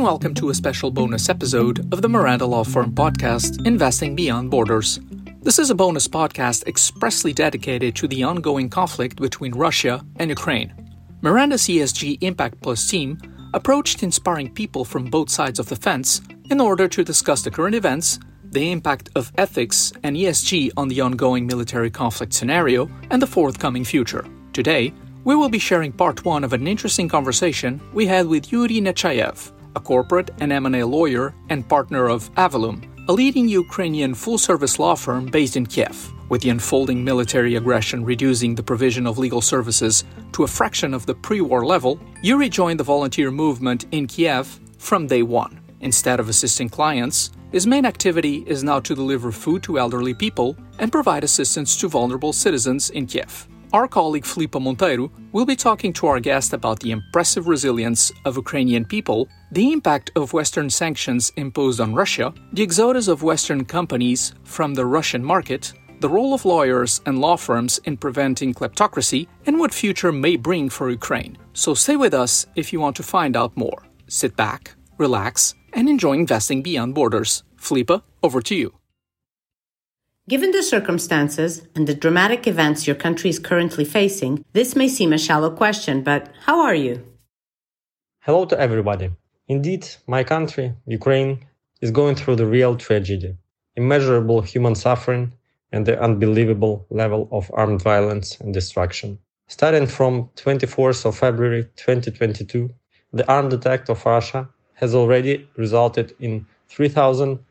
and welcome to a special bonus episode of the Miranda Law Firm podcast, Investing Beyond Borders. This is a bonus podcast expressly dedicated to the ongoing conflict between Russia and Ukraine. Miranda's ESG Impact Plus team approached inspiring people from both sides of the fence in order to discuss the current events, the impact of ethics and ESG on the ongoing military conflict scenario, and the forthcoming future. Today, we will be sharing part one of an interesting conversation we had with Yuri Nechayev, a corporate and M&A lawyer and partner of Avellum, a leading Ukrainian full-service law firm based in Kiev. With the unfolding military aggression reducing the provision of legal services to a fraction of the pre-war level, Yuri joined the volunteer movement in Kiev from day one. Instead of assisting clients, his main activity is now to deliver food to elderly people and provide assistance to vulnerable citizens in Kiev. Our colleague Filipa Monteiro will be talking to our guest about the impressive resilience of Ukrainian people, the impact of Western sanctions imposed on Russia, the exodus of Western companies from the Russian market, the role of lawyers and law firms in preventing kleptocracy, and what future may bring for Ukraine. So stay with us if you want to find out more. Sit back, relax, and enjoy investing beyond borders. Filipa, over to you. Given the circumstances and the dramatic events your country is currently facing, this may seem a shallow question, but how are you? Hello to everybody. Indeed, my country, Ukraine, is going through the real tragedy, immeasurable human suffering, and the unbelievable level of armed violence and destruction. Starting from 24th of February 2022, the armed attack of Russia has already resulted in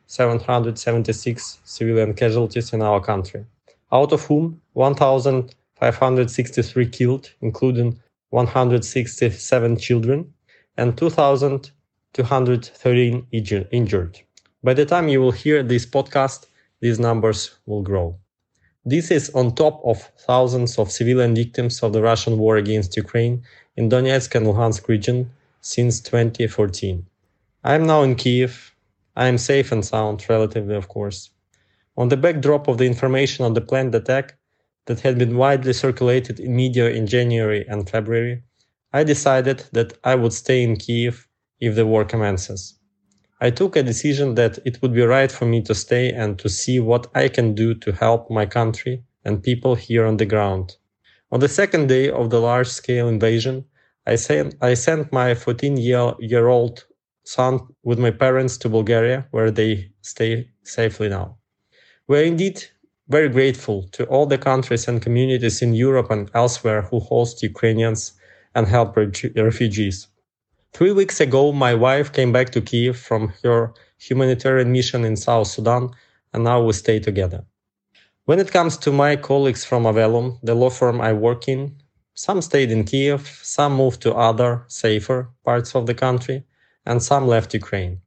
3,776 civilian casualties in our country, out of whom 1,563 killed, including 167 children, and 2,213 injured. By the time you will hear this podcast, these numbers will grow. This is on top of thousands of civilian victims of the Russian war against Ukraine in Donetsk and Luhansk region since 2014. I am now in Kiev, I am safe and sound, relatively, of course. On the backdrop of the information on the planned attack that had been widely circulated in media in January and February, I decided that I would stay in Kiev if the war commences. I took a decision that it would be right for me to stay and to see what I can do to help my country and people here on the ground. On the second day of the large scale invasion, I sent, my 14 year, year old son with my parents to Bulgaria, where they stay safely now. We're indeed very grateful to all the countries and communities in Europe and elsewhere who host Ukrainians and help refugees. Three weeks ago, my wife came back to Kiev from her humanitarian mission in South Sudan, and now we stay together. When it comes to my colleagues from Avellum, the law firm I work in, some stayed in Kiev, some moved to other, safer parts of the country, and some left Ukraine.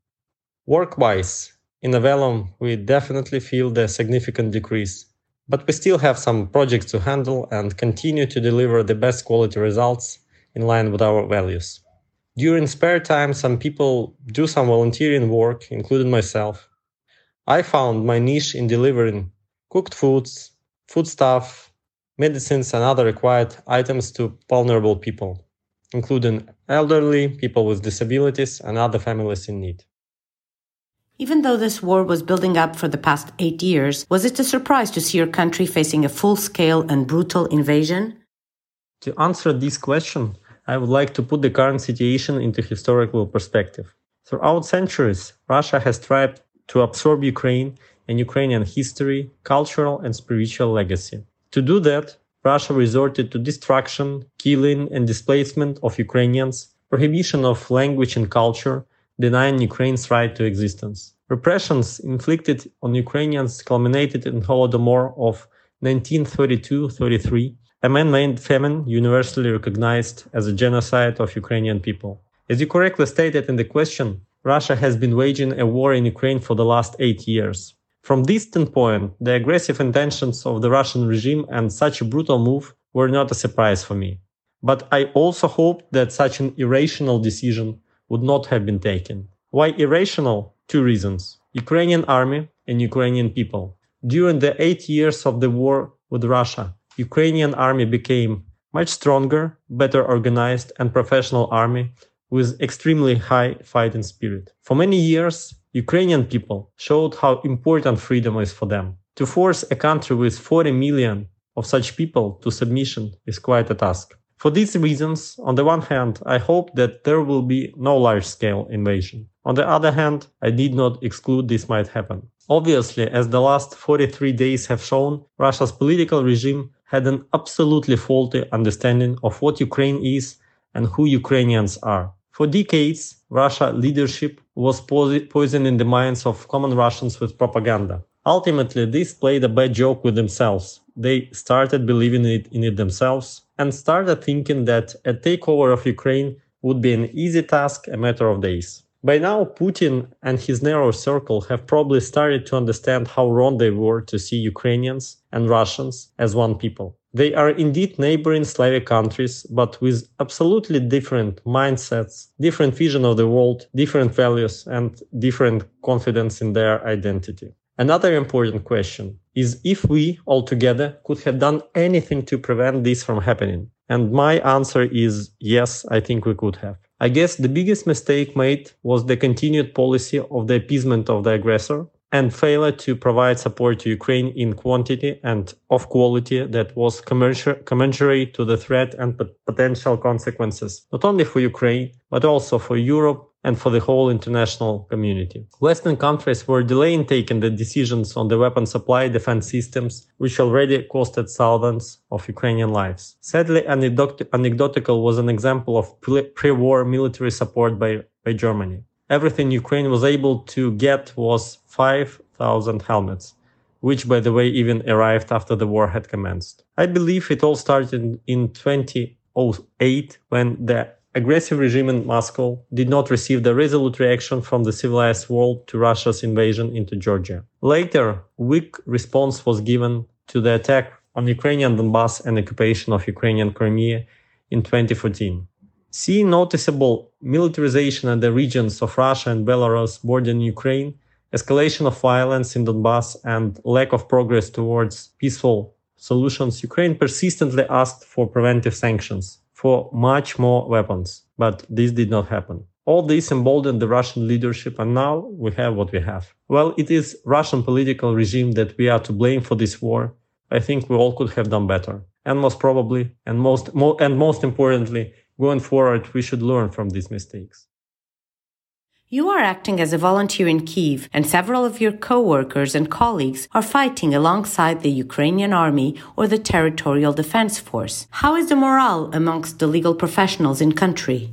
Work-wise, in Avellum, we definitely feel the significant decrease, but we still have some projects to handle and continue to deliver the best quality results in line with our values. During spare time, some people do some volunteering work, including myself. I found my niche in delivering cooked foods, foodstuff, medicines, and other required items to vulnerable people including elderly, people with disabilities, and other families in need. Even though this war was building up for the past eight years, was it a surprise to see your country facing a full scale and brutal invasion? To answer this question, I would like to put the current situation into historical perspective. Throughout centuries, Russia has tried to absorb Ukraine and Ukrainian history, cultural, and spiritual legacy. To do that, Russia resorted to destruction, killing, and displacement of Ukrainians, prohibition of language and culture, denying Ukraine's right to existence. Repressions inflicted on Ukrainians culminated in Holodomor of 1932-33, a man-made famine universally recognized as a genocide of Ukrainian people. As you correctly stated in the question, Russia has been waging a war in Ukraine for the last eight years. From this standpoint, the aggressive intentions of the Russian regime and such a brutal move were not a surprise for me. But I also hoped that such an irrational decision would not have been taken. Why irrational? Two reasons. Ukrainian army and Ukrainian people. During the eight years of the war with Russia, Ukrainian army became much stronger, better organized and professional army with extremely high fighting spirit. For many years, Ukrainian people showed how important freedom is for them. To force a country with 40 million of such people to submission is quite a task. For these reasons, on the one hand, I hope that there will be no large scale invasion. On the other hand, I did not exclude this might happen. Obviously, as the last 43 days have shown, Russia's political regime had an absolutely faulty understanding of what Ukraine is and who Ukrainians are. For decades, Russia leadership was poisoning the minds of common Russians with propaganda. Ultimately, this played a bad joke with themselves. They started believing it in it themselves and started thinking that a takeover of Ukraine would be an easy task, a matter of days. By now, Putin and his narrow circle have probably started to understand how wrong they were to see Ukrainians and Russians as one people. They are indeed neighboring Slavic countries, but with absolutely different mindsets, different vision of the world, different values, and different confidence in their identity. Another important question is if we all together could have done anything to prevent this from happening. And my answer is yes, I think we could have. I guess the biggest mistake made was the continued policy of the appeasement of the aggressor and failure to provide support to Ukraine in quantity and of quality that was commensurate to the threat and potential consequences, not only for Ukraine, but also for Europe and for the whole international community. Western countries were delaying taking the decisions on the weapon supply defense systems, which already costed thousands of Ukrainian lives. Sadly, anecdotal was an example of pre-war military support by, by Germany. Everything Ukraine was able to get was 5,000 helmets, which, by the way, even arrived after the war had commenced. I believe it all started in 2008 when the aggressive regime in Moscow did not receive the resolute reaction from the civilized world to Russia's invasion into Georgia. Later, weak response was given to the attack on Ukrainian Donbass and occupation of Ukrainian Crimea in 2014. Seeing noticeable militarization in the regions of Russia and Belarus bordering Ukraine, escalation of violence in Donbass, and lack of progress towards peaceful solutions, Ukraine persistently asked for preventive sanctions for much more weapons, but this did not happen. All this emboldened the Russian leadership, and now we have what we have. Well, it is Russian political regime that we are to blame for this war. I think we all could have done better, and most probably, and most mo- and most importantly, going forward, we should learn from these mistakes. You are acting as a volunteer in Kiev, and several of your co-workers and colleagues are fighting alongside the Ukrainian army or the Territorial Defense Force. How is the morale amongst the legal professionals in country?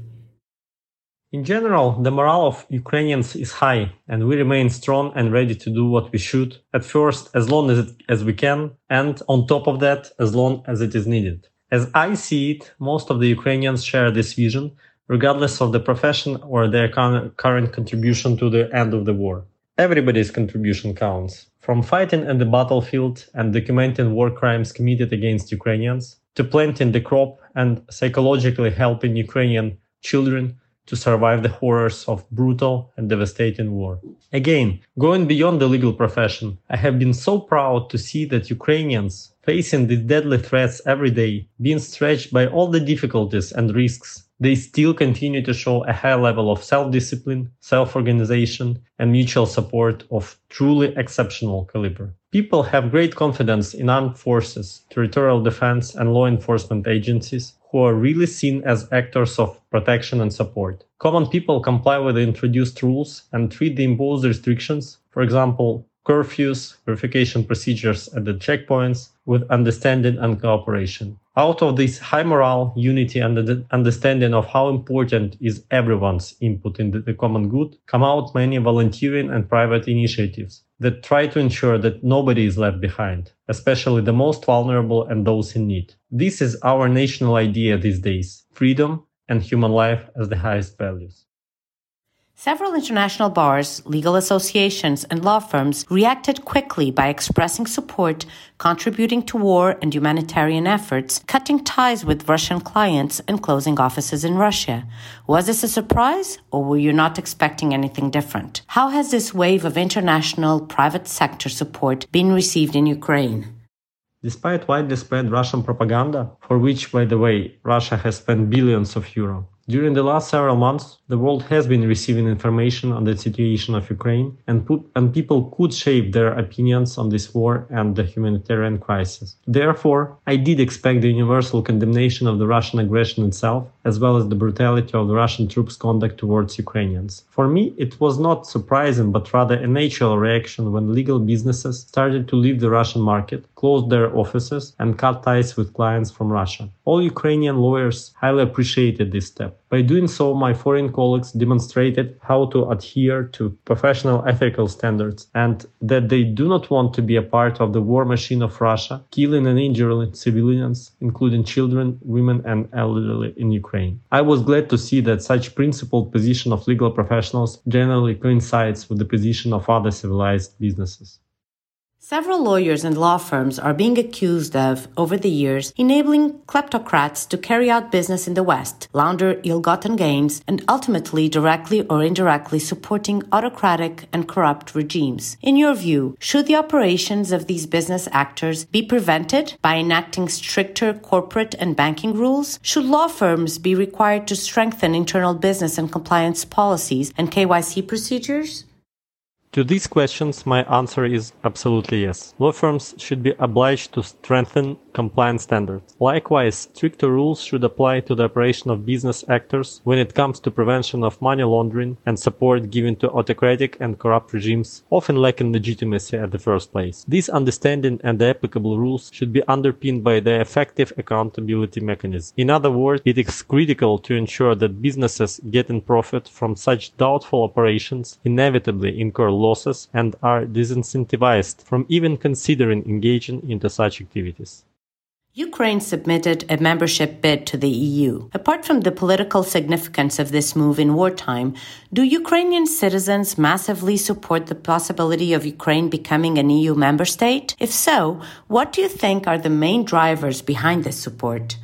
In general, the morale of Ukrainians is high, and we remain strong and ready to do what we should, at first as long as, it, as we can, and on top of that, as long as it is needed. As I see it, most of the Ukrainians share this vision, regardless of the profession or their current contribution to the end of the war. Everybody's contribution counts, from fighting in the battlefield and documenting war crimes committed against Ukrainians, to planting the crop and psychologically helping Ukrainian children to survive the horrors of brutal and devastating war. Again, going beyond the legal profession, I have been so proud to see that Ukrainians, facing these deadly threats every day, being stretched by all the difficulties and risks they still continue to show a high level of self-discipline, self-organization, and mutual support of truly exceptional caliber. People have great confidence in armed forces, territorial defense, and law enforcement agencies who are really seen as actors of protection and support. Common people comply with the introduced rules and treat the imposed restrictions, for example, curfews, verification procedures at the checkpoints with understanding and cooperation. Out of this high morale, unity, and the understanding of how important is everyone's input in the common good, come out many volunteering and private initiatives that try to ensure that nobody is left behind, especially the most vulnerable and those in need. This is our national idea these days freedom and human life as the highest values. Several international bars, legal associations, and law firms reacted quickly by expressing support, contributing to war and humanitarian efforts, cutting ties with Russian clients, and closing offices in Russia. Was this a surprise, or were you not expecting anything different? How has this wave of international private sector support been received in Ukraine? Despite widely spread Russian propaganda, for which, by the way, Russia has spent billions of euro, During the last several months, the world has been receiving information on the situation of Ukraine and, put, and people could shape their opinions on this war and the humanitarian crisis. Therefore, I did expect the universal condemnation of the Russian aggression itself, as well as the brutality of the Russian troops' conduct towards Ukrainians. For me, it was not surprising, but rather a natural reaction when legal businesses started to leave the Russian market, closed their offices, and cut ties with clients from Russia. All Ukrainian lawyers highly appreciated this step. By doing so, my foreign colleagues demonstrated how to adhere to professional ethical standards and that they do not want to be a part of the war machine of Russia, killing and injuring civilians, including children, women, and elderly in Ukraine. I was glad to see that such principled position of legal professionals generally coincides with the position of other civilized businesses. Several lawyers and law firms are being accused of, over the years, enabling kleptocrats to carry out business in the West, launder ill gotten gains, and ultimately directly or indirectly supporting autocratic and corrupt regimes. In your view, should the operations of these business actors be prevented by enacting stricter corporate and banking rules? Should law firms be required to strengthen internal business and compliance policies and KYC procedures? To these questions, my answer is absolutely yes. Law firms should be obliged to strengthen compliance standards. Likewise, stricter rules should apply to the operation of business actors when it comes to prevention of money laundering and support given to autocratic and corrupt regimes, often lacking legitimacy at the first place. This understanding and the applicable rules should be underpinned by the effective accountability mechanism. In other words, it is critical to ensure that businesses getting profit from such doubtful operations inevitably incur losses and are disincentivized from even considering engaging into such activities. Ukraine submitted a membership bid to the EU. Apart from the political significance of this move in wartime, do Ukrainian citizens massively support the possibility of Ukraine becoming an EU member state? If so, what do you think are the main drivers behind this support?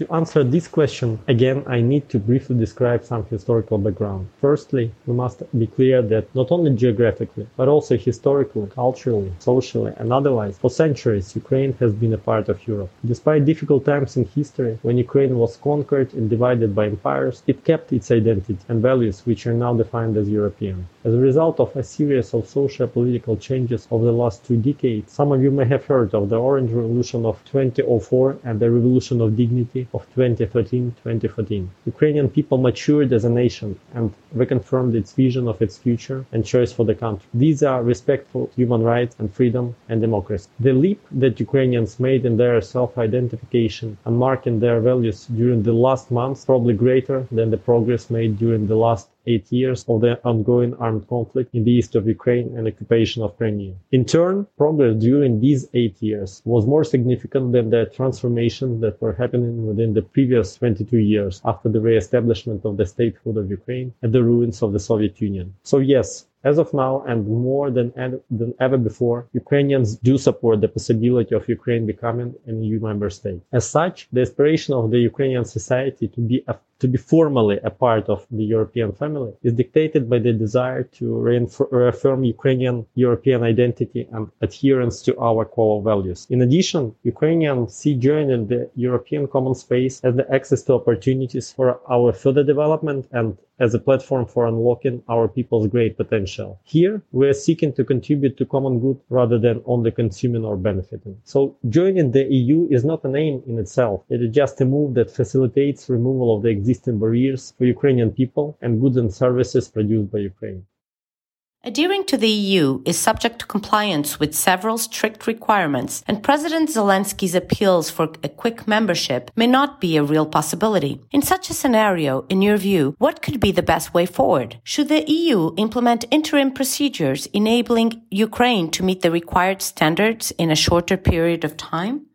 To answer this question, again, I need to briefly describe some historical background. Firstly, we must be clear that not only geographically, but also historically, culturally, socially, and otherwise, for centuries, Ukraine has been a part of Europe. Despite difficult times in history, when Ukraine was conquered and divided by empires, it kept its identity and values, which are now defined as European. As a result of a series of social political changes over the last two decades, some of you may have heard of the Orange Revolution of 2004 and the Revolution of Dignity of 2013-2014. Ukrainian people matured as a nation and reconfirmed its vision of its future and choice for the country. These are respectful human rights and freedom and democracy. The leap that Ukrainians made in their self-identification and marking their values during the last months probably greater than the progress made during the last eight years of the ongoing armed conflict in the east of Ukraine and occupation of Crimea. In turn, progress during these eight years was more significant than the transformations that were happening within the previous 22 years after the re-establishment of the statehood of Ukraine and the ruins of the Soviet Union. So yes, as of now, and more than, than ever before, Ukrainians do support the possibility of Ukraine becoming an EU member state. As such, the aspiration of the Ukrainian society to be a, to be formally a part of the European family is dictated by the desire to reaffirm Ukrainian European identity and adherence to our core values. In addition, Ukrainians see joining the European common space as the access to opportunities for our further development and as a platform for unlocking our people's great potential. Here, we are seeking to contribute to common good rather than only consuming or benefiting. So joining the EU is not an aim in itself. It is just a move that facilitates removal of the existing barriers for Ukrainian people and goods and services produced by Ukraine. Adhering to the EU is subject to compliance with several strict requirements, and President Zelensky's appeals for a quick membership may not be a real possibility. In such a scenario, in your view, what could be the best way forward? Should the EU implement interim procedures enabling Ukraine to meet the required standards in a shorter period of time?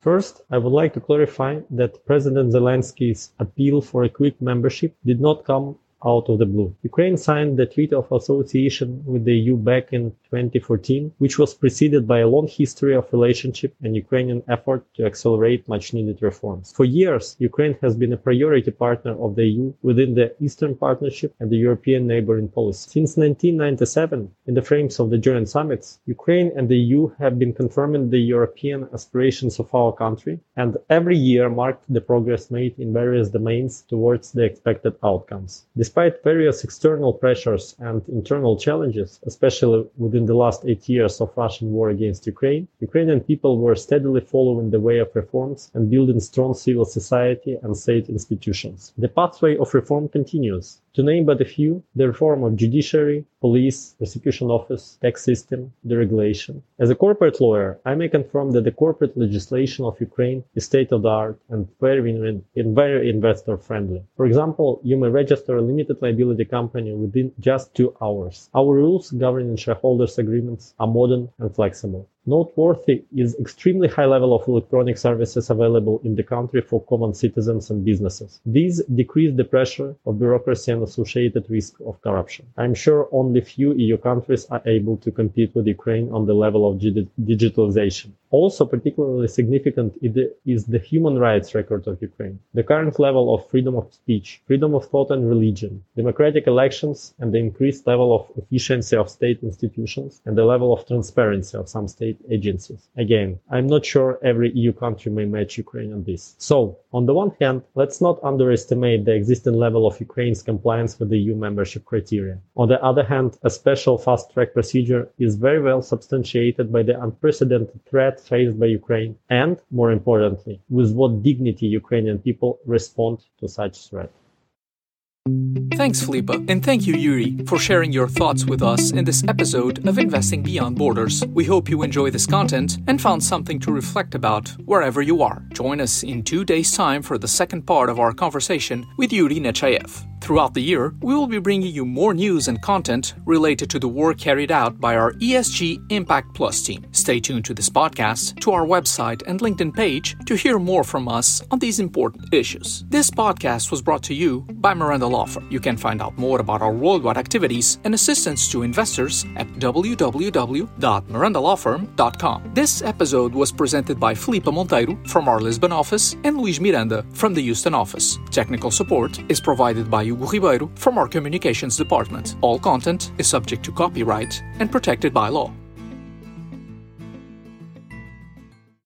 First, I would like to clarify that President Zelensky's appeal for a quick membership did not come out of the blue. Ukraine signed the Treaty of Association with the EU back in 2014, which was preceded by a long history of relationship and Ukrainian effort to accelerate much needed reforms. For years, Ukraine has been a priority partner of the EU within the Eastern Partnership and the European neighboring policy. Since 1997, in the frames of the joint summits, Ukraine and the EU have been confirming the European aspirations of our country and every year marked the progress made in various domains towards the expected outcomes. Despite various external pressures and internal challenges, especially within the last eight years of Russian war against Ukraine, Ukrainian people were steadily following the way of reforms and building strong civil society and state institutions. The pathway of reform continues. To name but a few, the reform of judiciary, police, prosecution office, tax system, deregulation. As a corporate lawyer, I may confirm that the corporate legislation of Ukraine is state of the art and very, very investor friendly. For example, you may register a limited liability company within just two hours. Our rules governing shareholders agreements are modern and flexible. Noteworthy is extremely high level of electronic services available in the country for common citizens and businesses. These decrease the pressure of bureaucracy and associated risk of corruption. I'm sure only few EU countries are able to compete with Ukraine on the level of digitalization. Also particularly significant is the human rights record of Ukraine. The current level of freedom of speech, freedom of thought and religion, democratic elections, and the increased level of efficiency of state institutions and the level of transparency of some state agencies. Again, I'm not sure every EU country may match Ukraine on this. So, on the one hand, let's not underestimate the existing level of Ukraine's compliance with the EU membership criteria. On the other hand, a special fast track procedure is very well substantiated by the unprecedented threat faced by Ukraine and, more importantly, with what dignity Ukrainian people respond to such threat. Thanks, Filipa, and thank you, Yuri, for sharing your thoughts with us in this episode of Investing Beyond Borders. We hope you enjoy this content and found something to reflect about wherever you are. Join us in two days' time for the second part of our conversation with Yuri Nechayev. Throughout the year, we will be bringing you more news and content related to the work carried out by our ESG Impact Plus team. Stay tuned to this podcast, to our website and LinkedIn page to hear more from us on these important issues. This podcast was brought to you by Miranda Law Firm. You can find out more about our worldwide activities and assistance to investors at www.mirandalawfirm.com. This episode was presented by Filipa Monteiro from our Lisbon office and Luis Miranda from the Houston office. Technical support is provided by Hugo Ribeiro from our communications department. All content is subject to copyright and protected by law.